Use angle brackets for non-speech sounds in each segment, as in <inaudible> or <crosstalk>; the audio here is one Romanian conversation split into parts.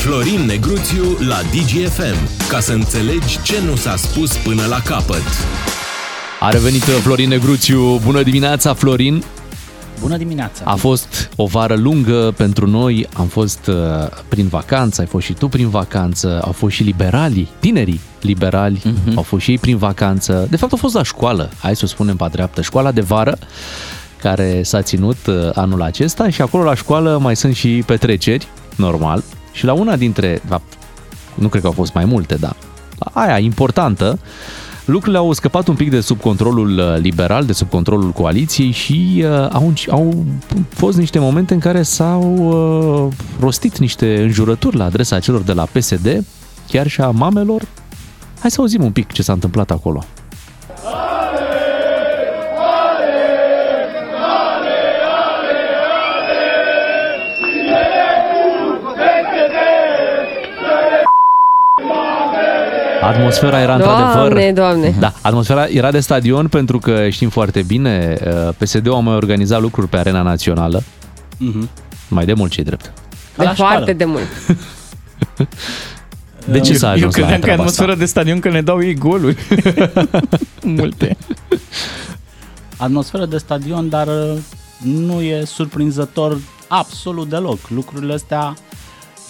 Florin Negruțiu la DGFM, ca să înțelegi ce nu s-a spus până la capăt. A revenit Florin Negruțiu. Bună dimineața, Florin! Bună dimineața! A fost o vară lungă pentru noi, am fost uh, prin vacanță, ai fost și tu prin vacanță, au fost și liberalii, tinerii liberali, uh-huh. au fost și ei prin vacanță. De fapt, au fost la școală, hai să o spunem pe dreaptă, școala de vară, care s-a ținut uh, anul acesta și acolo la școală mai sunt și petreceri, normal, și la una dintre, de fapt, nu cred că au fost mai multe, dar aia importantă, lucrurile au scăpat un pic de sub controlul uh, liberal, de sub controlul coaliției și uh, au, au fost niște momente în care s-au uh, rostit niște înjurături la adresa celor de la PSD, chiar și a mamelor. Hai să auzim un pic ce s-a întâmplat acolo. Atmosfera era doamne, într-adevăr... Doamne, Da, atmosfera era de stadion pentru că știm foarte bine, uh, PSD-ul a mai organizat lucruri pe arena națională. Mhm. Mai de mult ce drept. de la foarte școală. de mult. De ce s-a Eu ajuns la credeam că e treaba asta? atmosferă de stadion că ne dau ei goluri. <laughs> Multe. Atmosferă de stadion, dar uh, nu e surprinzător absolut deloc. Lucrurile astea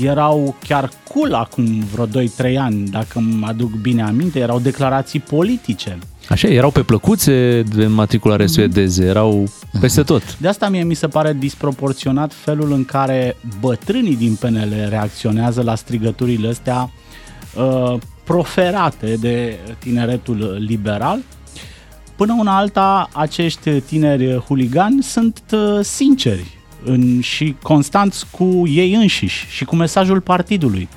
erau chiar cool acum vreo 2-3 ani, dacă îmi aduc bine aminte, erau declarații politice. Așa, erau pe plăcuțe de matriculare suedeze, erau peste tot. De asta mie mi se pare disproporționat felul în care bătrânii din PNL reacționează la strigăturile astea uh, proferate de tineretul liberal. Până una alta, acești tineri huligani sunt uh, sinceri în, și constanți cu ei înșiși și cu mesajul partidului.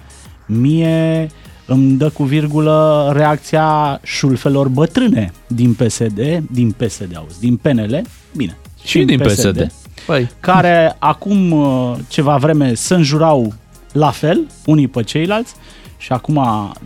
Mie îmi dă cu virgulă reacția șulfelor bătrâne din PSD, din PSD, auzi, din PNL, bine, Și din PSD. Păi, care acum uh, ceva vreme se înjurau la fel, unii pe ceilalți, și acum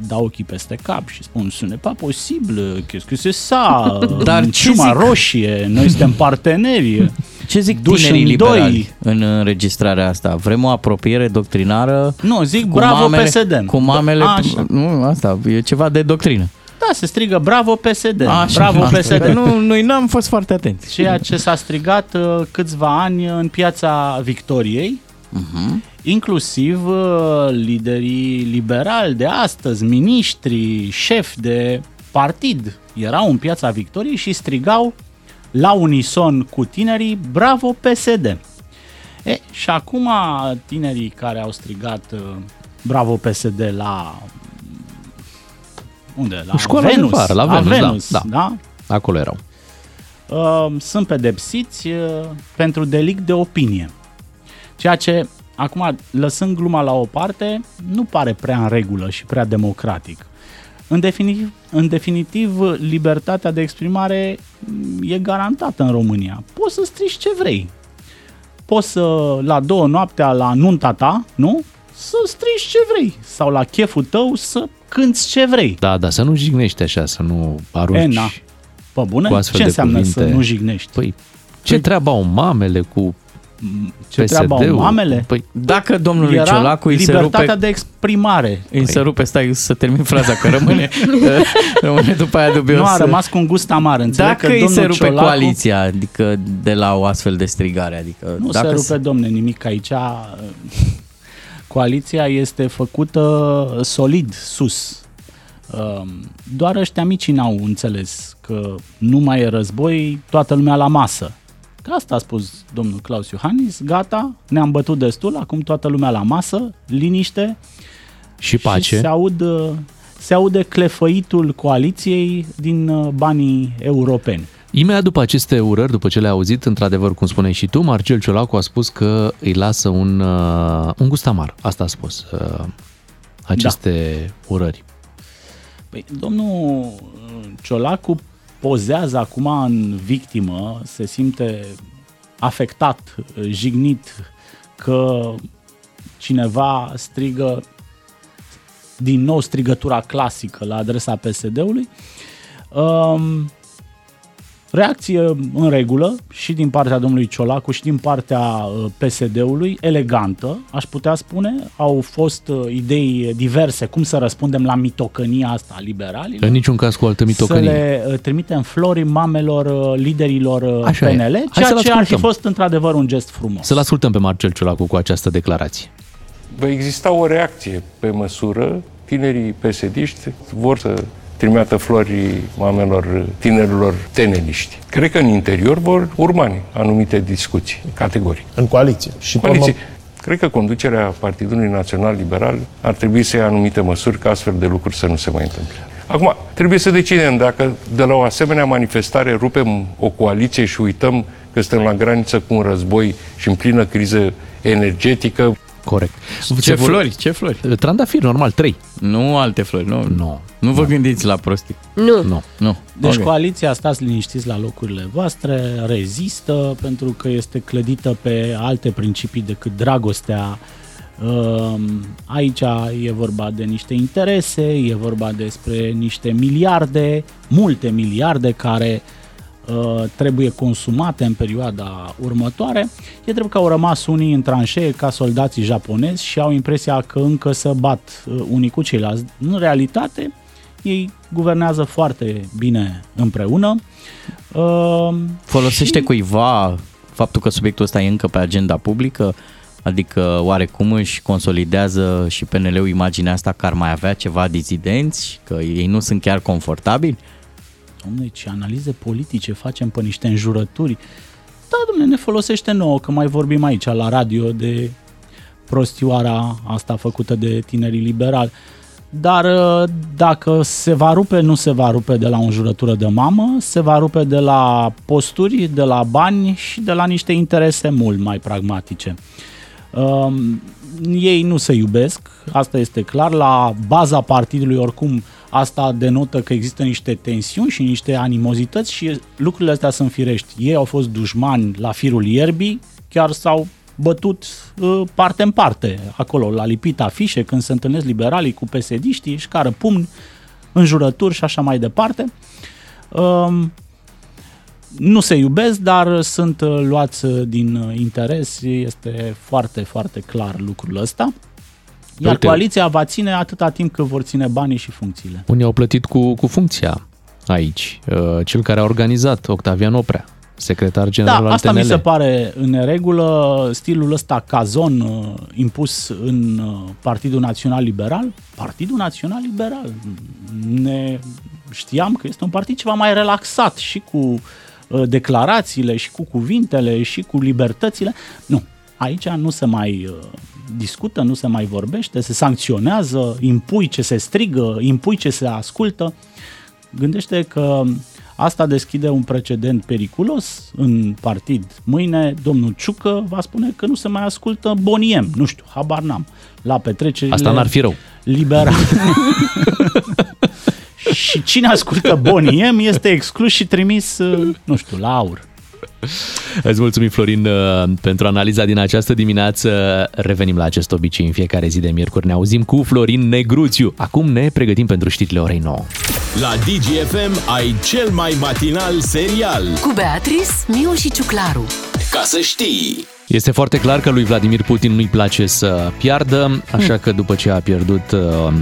dau ochii peste cap și spun, ce n'est pas posibil, qu'est-ce que c'est ça, <laughs> Dar În ce ciuma zic? roșie, noi suntem <laughs> parteneri. Ce zic Duși tinerii în liberali doi. în înregistrarea asta? Vrem o apropiere doctrinară? Nu, zic cu bravo mamele, PSD. Cu mamele... Așa. Nu, asta e ceva de doctrină. Da, se strigă bravo PSD, Așa, bravo asta. PSD. Nu, noi n-am fost foarte atenți. Ceea ce s-a strigat uh, câțiva ani în piața Victoriei, Uh-huh. inclusiv uh, liderii liberali de astăzi, miniștri, șefi de partid, erau în piața Victoriei și strigau la unison cu tinerii, bravo PSD! E, și acum tinerii care au strigat uh, bravo PSD la unde? La Școala de Venus, vară, la Venus, da, Venus da. da? acolo erau. uh, sunt pedepsiți uh, pentru delict de opinie. Ceea ce, acum, lăsând gluma la o parte, nu pare prea în regulă și prea democratic. În definitiv, în definitiv, libertatea de exprimare mm, e garantată în România. Poți să strici ce vrei. Poți să, la două noaptea, la nunta ta, nu? Să strici ce vrei. Sau la cheful tău să cânți ce vrei. Da, da, să nu jignești așa, să nu arunci. E, na. Pe bune? Cu astfel Ce de înseamnă cuvinte. să nu jignești? Păi, ce treabă au mamele cu Ce treabă au PSD-ul? mamele? Păi, Dacă domnului Era Ciolacu îi se libertatea rupe... de exprimare. Îi se rupe, stai să termin fraza, că rămâne, <laughs> rămâne după aia dubios. Nu a rămas cu un gust amar. Înțeleg Dacă că îi se domnul rupe Ciolacu, coaliția, adică de la o astfel de strigare, adică Nu dacă se rupe, domne, nimic aici. <laughs> Coaliția este făcută solid, sus. Um, Doar ăștia mici n-au înțeles că nu mai e război, toată lumea la masă. Că asta a spus domnul Claus Iohannis, gata, ne-am bătut destul, acum toată lumea la masă, liniște, și pace. Și se, aud, uh, se aude clefăitul coaliției din uh, banii europeni. Imediat după aceste urări, după ce le-ai auzit, într-adevăr, cum spuneai și tu, Marcel Ciolacu a spus că îi lasă un, uh, un gust amar. Asta a spus. Uh, aceste da. urări. Păi, domnul uh, Ciolacu pozează acum în victimă, se simte afectat, uh, jignit că cineva strigă din nou strigătura clasică la adresa PSD-ului. Um, reacție în regulă și din partea domnului Ciolacu și din partea uh, PSD-ului, elegantă, aș putea spune. Au fost uh, idei diverse cum să răspundem la mitocănia asta a liberalilor. În niciun caz cu altă mitocănie. Să le uh, trimitem flori mamelor liderilor Așa PNL, e. ceea ce ar fi fost într-adevăr un gest frumos. Să-l ascultăm pe Marcel Ciolacu cu această declarație. Va exista o reacție pe măsură. Tinerii pesediști vor să trimeată flori mamelor tinerilor teneliști. Cred că în interior vor urma anumite discuții, categorii. În coaliție. Și coaliție. Cred că conducerea Partidului Național Liberal ar trebui să ia anumite măsuri ca astfel de lucruri să nu se mai întâmple. Acum, trebuie să decidem dacă de la o asemenea manifestare rupem o coaliție și uităm că suntem la graniță cu un război și în plină criză energetică. Corect. Ce vor... flori, ce flori? Trandafiri, normal, trei. Nu alte flori, nu. Nu. Nu vă gândiți la prostii. Nu. Nu. nu. Deci okay. coaliția, stați liniștiți la locurile voastre, rezistă pentru că este clădită pe alte principii decât dragostea. Ehm, aici e vorba de niște interese, e vorba despre niște miliarde, multe miliarde care Uh, trebuie consumate în perioada următoare, e drept că au rămas unii în tranșee ca soldații japonezi și au impresia că încă să bat uh, unii cu ceilalți. În realitate, ei guvernează foarte bine împreună. Uh, Folosește și... cuiva faptul că subiectul ăsta e încă pe agenda publică? Adică oarecum își consolidează și PNL-ul imaginea asta că ar mai avea ceva dizidenți, că ei nu sunt chiar confortabili? Domnule, ce analize politice facem pe niște înjurături. Da, domnule, ne folosește nouă, că mai vorbim aici la radio de prostioara asta făcută de tinerii liberali. Dar uh, dacă se va rupe, nu se va rupe de la o înjurătură de mamă, se va rupe de la posturi, de la bani și de la niște interese mult mai pragmatice. Um, ei nu se iubesc, asta este clar, la baza partidului oricum Asta denotă că există niște tensiuni și niște animozități și lucrurile astea sunt firești. Ei au fost dușmani la firul ierbii, chiar s-au bătut uh, parte în parte acolo, la lipit afișe, când se întâlnesc liberalii cu pesediștii, își cară pumni, înjurături și așa mai departe. Um, nu se iubesc, dar sunt uh, luați uh, din interes, este foarte, foarte clar lucrul ăsta. Iar Uite. coaliția va ține atâta timp cât vor ține banii și funcțiile. Unii au plătit cu, cu funcția aici. Uh, cel care a organizat, Octavian Oprea, secretar general da, al asta TNL. mi se pare în regulă, stilul ăsta cazon uh, impus în uh, Partidul Național Liberal. Partidul Național Liberal. Ne știam că este un partid ceva mai relaxat și cu declarațiile și cu cuvintele și cu libertățile. Nu, aici nu se mai discută, nu se mai vorbește, se sancționează, impui ce se strigă, impui ce se ascultă. Gândește că asta deschide un precedent periculos în partid. Mâine domnul Ciucă va spune că nu se mai ascultă boniem, nu știu, habar n-am, la petrecerile Asta n-ar fi rău. Liberal. <laughs> și cine ascultă boniem este exclus și trimis, nu știu, la aur. Îți mulțumim, Florin, uh, pentru analiza din această dimineață. Revenim la acest obicei în fiecare zi de miercuri. Ne auzim cu Florin Negruțiu. Acum ne pregătim pentru știrile orei 9. La DGFM ai cel mai matinal serial. Cu Beatrice, Miu și Ciuclaru. Ca să știi... Este foarte clar că lui Vladimir Putin nu-i place să piardă, așa că după ce a pierdut uh,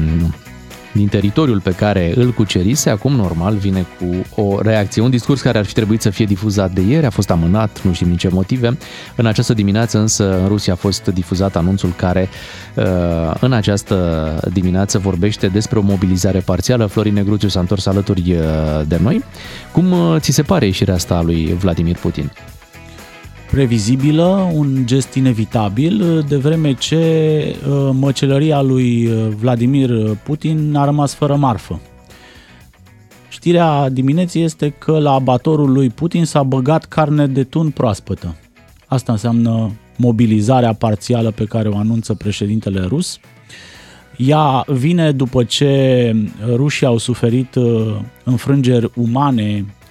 din teritoriul pe care îl cucerise, acum normal vine cu o reacție. Un discurs care ar fi trebuit să fie difuzat de ieri, a fost amânat, nu știm din ce motive. În această dimineață însă în Rusia a fost difuzat anunțul care uh, în această dimineață vorbește despre o mobilizare parțială. Florin Negruțiu s-a întors alături uh, de noi. Cum uh, ți se pare ieșirea asta a lui Vladimir Putin? Previzibilă, un gest inevitabil, de vreme ce uh, măcelăria lui uh, Vladimir Putin a rămas fără marfă. Știrea dimineții este că la abatorul lui Putin s-a băgat carne de tun proaspătă. Asta înseamnă mobilizarea parțială pe care o anunță președintele rus. Ea vine după ce rușii au suferit uh, înfrângeri umane Uh,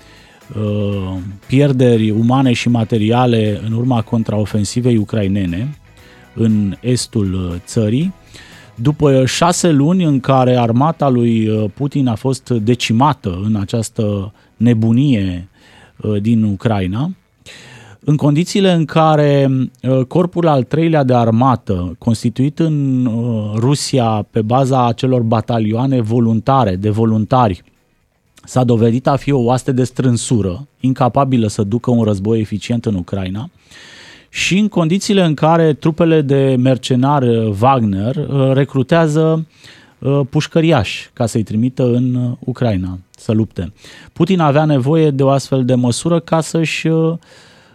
pierderi umane și materiale în urma contraofensivei ucrainene în estul uh, țării. După șase luni în care armata lui uh, Putin a fost decimată în această nebunie uh, din Ucraina, în condițiile în care uh, corpul al treilea de armată, constituit în uh, Rusia pe baza acelor batalioane voluntare, de voluntari, s-a dovedit a fi o oaste de strânsură, incapabilă să ducă un război eficient în Ucraina, și în condițiile în care trupele de mercenari Wagner recrutează pușcăriași ca să-i trimită în Ucraina să lupte. Putin avea nevoie de o astfel de măsură ca să-și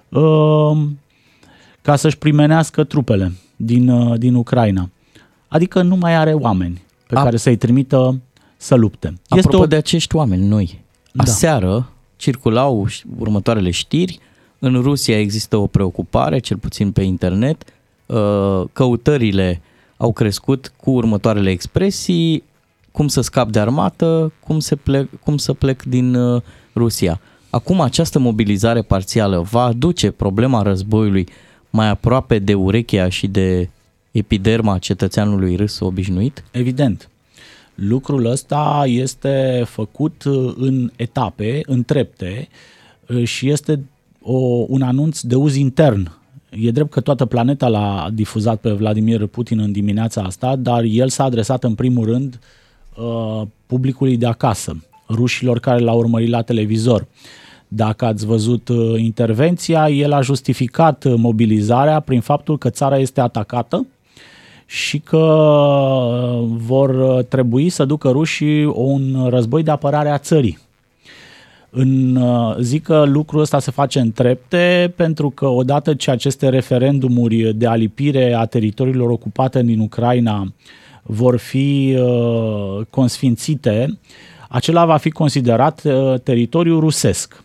Ehm, ca să-și primenească trupele din, uh, din Ucraina. Adică nu mai are oameni pe A... care să-i trimită să lupte. Este Apropo o... de acești oameni noi, da. aseară circulau următoarele știri, în Rusia există o preocupare, cel puțin pe internet, uh, căutările au crescut cu următoarele expresii, cum să scap de armată, cum, se plec, cum să plec din uh, Rusia. Acum această mobilizare parțială va aduce problema războiului mai aproape de urechea și de epiderma cetățeanului râs obișnuit? Evident. Lucrul ăsta este făcut uh, în etape, în trepte uh, și este o, un anunț de uz intern. E drept că toată planeta l-a difuzat pe Vladimir Putin în dimineața asta, dar el s-a adresat în primul rând uh, publicului de acasă rușilor care l-au urmărit la televizor. Dacă ați văzut uh, intervenția, el a justificat uh, mobilizarea prin faptul că țara este atacată și că uh, vor trebui să ducă rușii un război de apărare a țării. În, zic că lucrul ăsta se face în trepte pentru că odată ce aceste referendumuri de alipire a teritoriilor ocupate din Ucraina vor fi uh, consfințite, acela va fi considerat uh, teritoriu rusesc.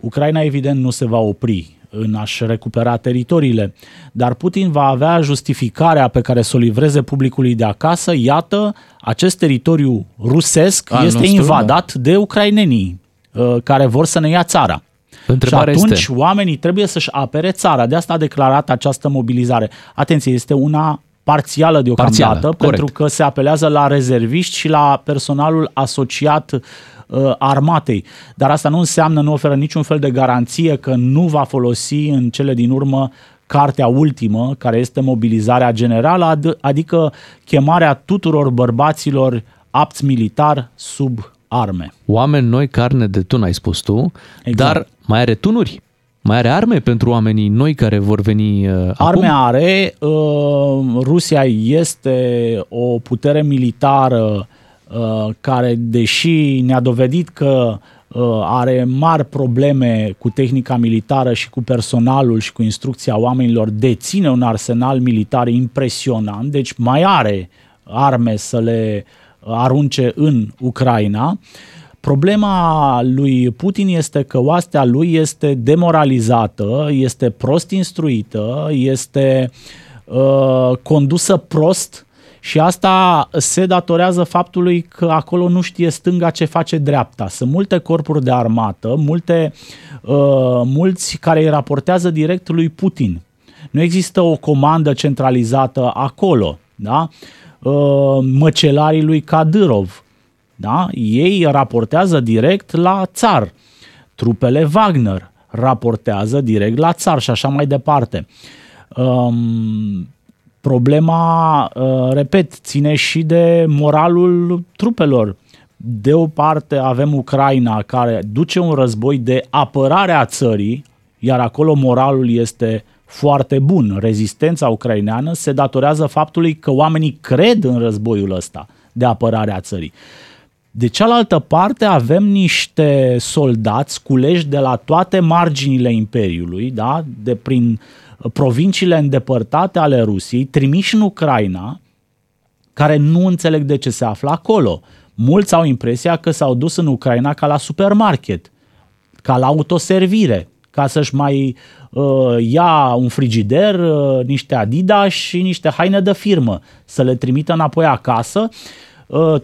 Ucraina evident nu se va opri în a-și recupera teritoriile, dar Putin va avea justificarea pe care să o livreze publicului de acasă, iată, acest teritoriu rusesc Al este nostru, invadat da. de ucrainenii uh, care vor să ne ia țara. Întrebarea și atunci este... oamenii trebuie să-și apere țara. De asta a declarat această mobilizare. Atenție, este una parțială deocamdată, parțială, pentru corect. că se apelează la rezerviști și la personalul asociat uh, armatei. Dar asta nu înseamnă, nu oferă niciun fel de garanție că nu va folosi în cele din urmă cartea ultimă, care este mobilizarea generală, ad- adică chemarea tuturor bărbaților apți militar sub arme. Oameni noi, carne de tun, ai spus tu, exact. dar mai are tunuri? Mai are arme pentru oamenii noi care vor veni uh, Arme acum? are. Uh, Rusia este o putere militară uh, care, deși ne-a dovedit că uh, are mari probleme cu tehnica militară și cu personalul și cu instrucția oamenilor, deține un arsenal militar impresionant, deci mai are arme să le arunce în Ucraina. Uh, Problema lui Putin este că oastea lui este demoralizată, este prost instruită, este uh, condusă prost și asta se datorează faptului că acolo nu știe stânga ce face dreapta. Sunt multe corpuri de armată, multe, uh, mulți care îi raportează direct lui Putin. Nu există o comandă centralizată acolo. Da? Uh, măcelarii lui Kadyrov, da? Ei raportează direct la țar. Trupele Wagner raportează direct la țar și așa mai departe. Um, problema, uh, repet, ține și de moralul trupelor. De o parte avem Ucraina care duce un război de apărare a țării, iar acolo moralul este foarte bun. Rezistența ucraineană se datorează faptului că oamenii cred în războiul ăsta de apărare a țării. De cealaltă parte avem niște soldați culeși de la toate marginile Imperiului, da? de prin provinciile îndepărtate ale Rusiei, trimiși în Ucraina, care nu înțeleg de ce se află acolo. Mulți au impresia că s-au dus în Ucraina ca la supermarket, ca la autoservire, ca să-și mai uh, ia un frigider, uh, niște Adidas și niște haine de firmă, să le trimită înapoi acasă Uh,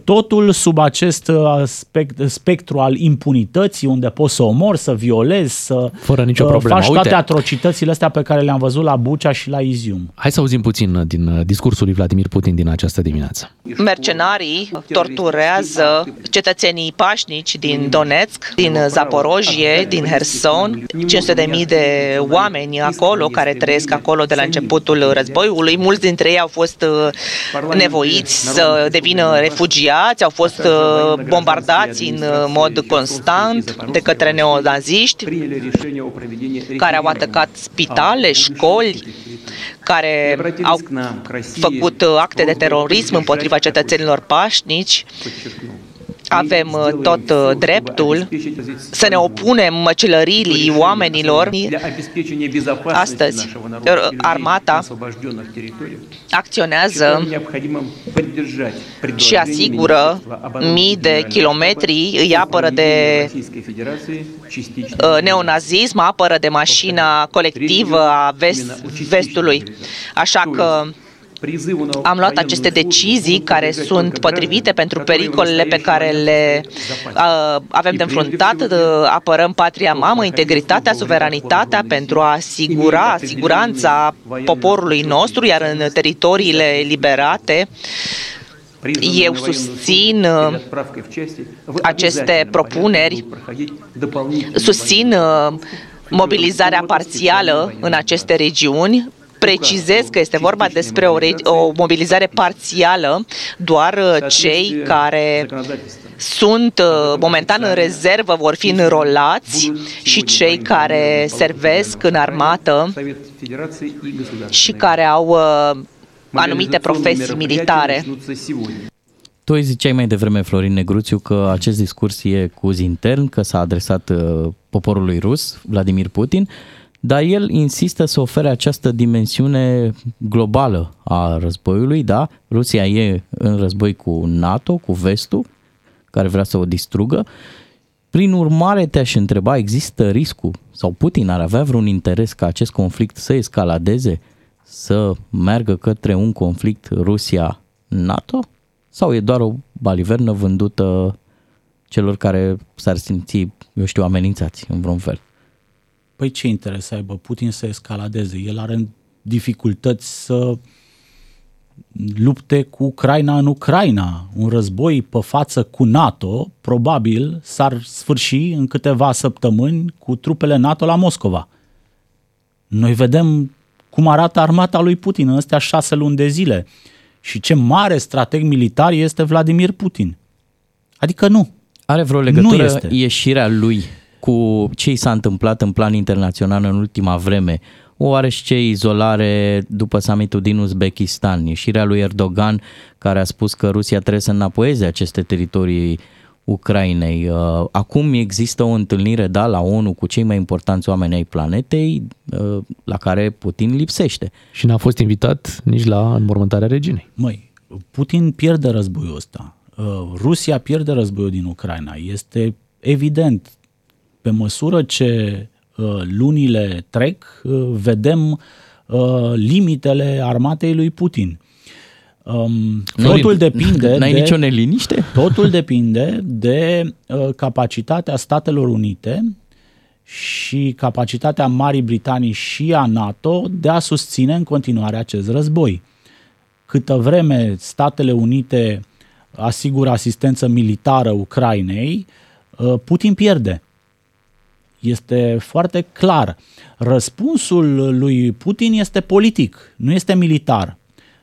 totul sub acest aspect, uh, spectru al impunității, unde poți să omori, să violezi, să Fără nicio problemă. faci toate Uite. atrocitățile astea pe care le-am văzut la Bucea și la Izium. Hai să auzim puțin din discursul lui Vladimir Putin din această dimineață. Mercenarii torturează cetățenii pașnici din Donetsk, din Zaporojie, din Herson, 500 de mii de oameni acolo care trăiesc acolo de la începutul războiului. Mulți dintre ei au fost nevoiți să devină refugiați, au fost uh, bombardați în uh, mod constant de către neonaziști care au atacat spitale, școli, care au făcut uh, acte de terorism împotriva cetățenilor pașnici avem uh, tot uh, dreptul să ne opunem măcelărilii oamenilor. Astăzi, armata acționează și asigură mii de kilometri, îi apără de uh, neonazism, apără de mașina colectivă a vest, vestului. Așa că am luat aceste decizii care sunt potrivite pentru pericolele pe care le uh, avem de înfruntat, uh, apărăm patria mamă, integritatea, suveranitatea pentru a asigura siguranța poporului nostru, iar în teritoriile liberate eu susțin aceste propuneri, susțin mobilizarea parțială în aceste regiuni, precizez că este vorba despre o, o mobilizare parțială, doar uh, cei care sunt uh, momentan în rezervă vor fi înrolați și cei care servesc în armată și care au uh, anumite profesii militare. Tu îi ziceai mai devreme, Florin Negruțiu, că acest discurs e cu uz intern, că s-a adresat poporului rus, Vladimir Putin dar el insistă să ofere această dimensiune globală a războiului, da? Rusia e în război cu NATO, cu vestul, care vrea să o distrugă. Prin urmare, te-aș întreba, există riscul sau Putin ar avea vreun interes ca acest conflict să escaladeze, să meargă către un conflict Rusia-NATO? Sau e doar o balivernă vândută celor care s-ar simți, eu știu, amenințați în vreun fel? Păi ce interes să aibă Putin să escaladeze? El are dificultăți să lupte cu Ucraina în Ucraina. Un război pe față cu NATO probabil s-ar sfârși în câteva săptămâni cu trupele NATO la Moscova. Noi vedem cum arată armata lui Putin în astea șase luni de zile și ce mare strateg militar este Vladimir Putin. Adică nu. Are vreo legătură nu este. ieșirea lui cu ce i s-a întâmplat în plan internațional în ultima vreme, oarește izolare după summitul din Uzbekistan, ieșirea lui Erdogan care a spus că Rusia trebuie să înapoieze aceste teritorii Ucrainei. Uh, acum există o întâlnire, da, la ONU cu cei mai importanți oameni ai planetei, uh, la care Putin lipsește. Și n-a fost invitat nici la înmormântarea reginei. Măi, Putin pierde războiul ăsta. Uh, Rusia pierde războiul din Ucraina. Este evident, pe măsură ce uh, lunile trec, uh, vedem uh, limitele armatei lui Putin. Um, totul depinde N-ai de, nicio neliniște? <laughs> Totul depinde de uh, capacitatea Statelor Unite și capacitatea Marii Britanii și a NATO de a susține în continuare acest război. Câtă vreme Statele Unite asigură asistență militară Ucrainei, uh, Putin pierde. Este foarte clar. Răspunsul lui Putin este politic, nu este militar.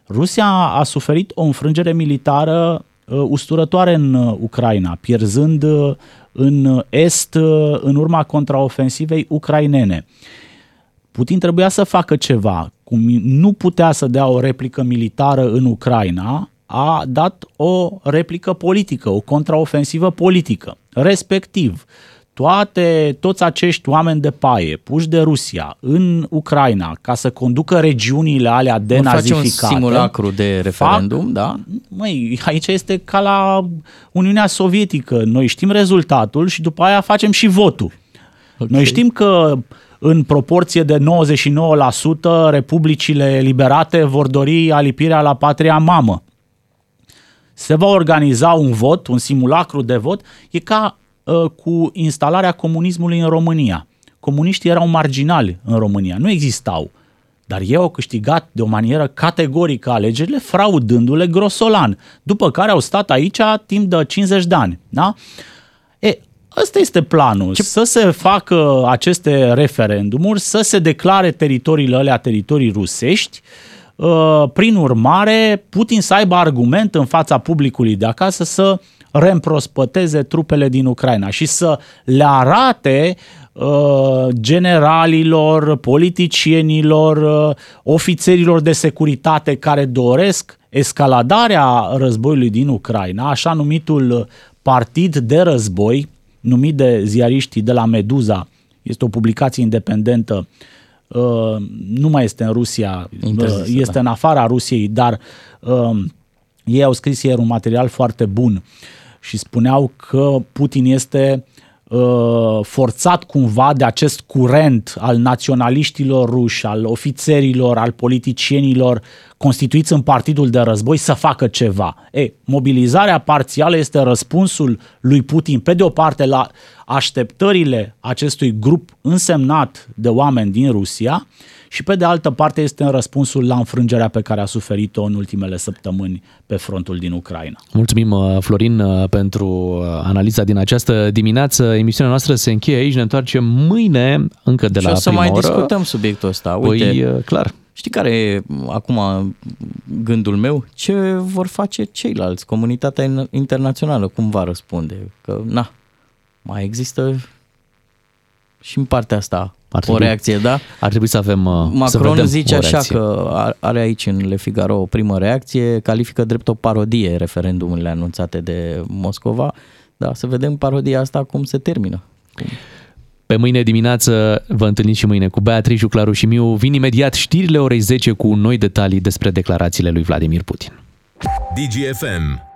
Rusia a suferit o înfrângere militară uh, usturătoare în uh, Ucraina, pierzând uh, în est în urma contraofensivei ucrainene. Putin trebuia să facă ceva, cum nu putea să dea o replică militară în Ucraina, a dat o replică politică, o contraofensivă politică. Respectiv, toate, toți acești oameni de paie puși de Rusia în Ucraina ca să conducă regiunile alea denazificate. Face un simulacru de referendum, fac, da? Măi, aici este ca la Uniunea Sovietică. Noi știm rezultatul și după aia facem și votul. Okay. Noi știm că în proporție de 99% republicile liberate vor dori alipirea la patria mamă. se va organiza un vot, un simulacru de vot, e ca uh, cu instalarea comunismului în România. Comuniștii erau marginali în România, nu existau. Dar ei au câștigat de o manieră categorică alegerile, fraudându-le grosolan, după care au stat aici timp de 50 de ani. Da? E, Ăsta este planul, Ce... să se facă aceste referendumuri, să se declare teritoriile alea teritorii rusești, uh, prin urmare, Putin să aibă argument în fața publicului de acasă să reîmprospăteze trupele din Ucraina și să le arate uh, generalilor, politicienilor, uh, ofițerilor de securitate care doresc escaladarea războiului din Ucraina, așa numitul partid de război, numit de ziariștii de la Meduza, este o publicație independentă, uh, nu mai este în Rusia, Interzis, uh, este da. în afara Rusiei, dar uh, ei au scris ieri un material foarte bun și spuneau că Putin este uh, forțat cumva de acest curent al naționaliștilor ruși, al ofițerilor, al politicienilor constituiți în partidul de război să facă ceva. E, mobilizarea parțială este răspunsul lui Putin, pe de o parte, la așteptările acestui grup însemnat de oameni din Rusia și pe de altă parte este în răspunsul la înfrângerea pe care a suferit-o în ultimele săptămâni pe frontul din Ucraina. Mulțumim, uh, Florin, uh, pentru uh, analiza din această dimineață. Emisiunea noastră se încheie aici, ne întoarcem mâine încă de și la o să prima mai oră. discutăm subiectul ăsta. Uite, păi, clar. Știi care e acum gândul meu? Ce vor face ceilalți, comunitatea internațională, cum va răspunde? Că, na, mai există și în partea asta ar trebui, o reacție, da? Ar trebui să avem Macron să vedem zice o așa reacție. că are aici în Le Figaro o primă reacție, califică drept o parodie referendumurile anunțate de Moscova. Da, să vedem parodia asta cum se termină. Cum... Pe mâine dimineață vă întâlniți și mâine cu Beatrice, Claru și Miu. Vin imediat știrile orei 10 cu noi detalii despre declarațiile lui Vladimir Putin. DGFM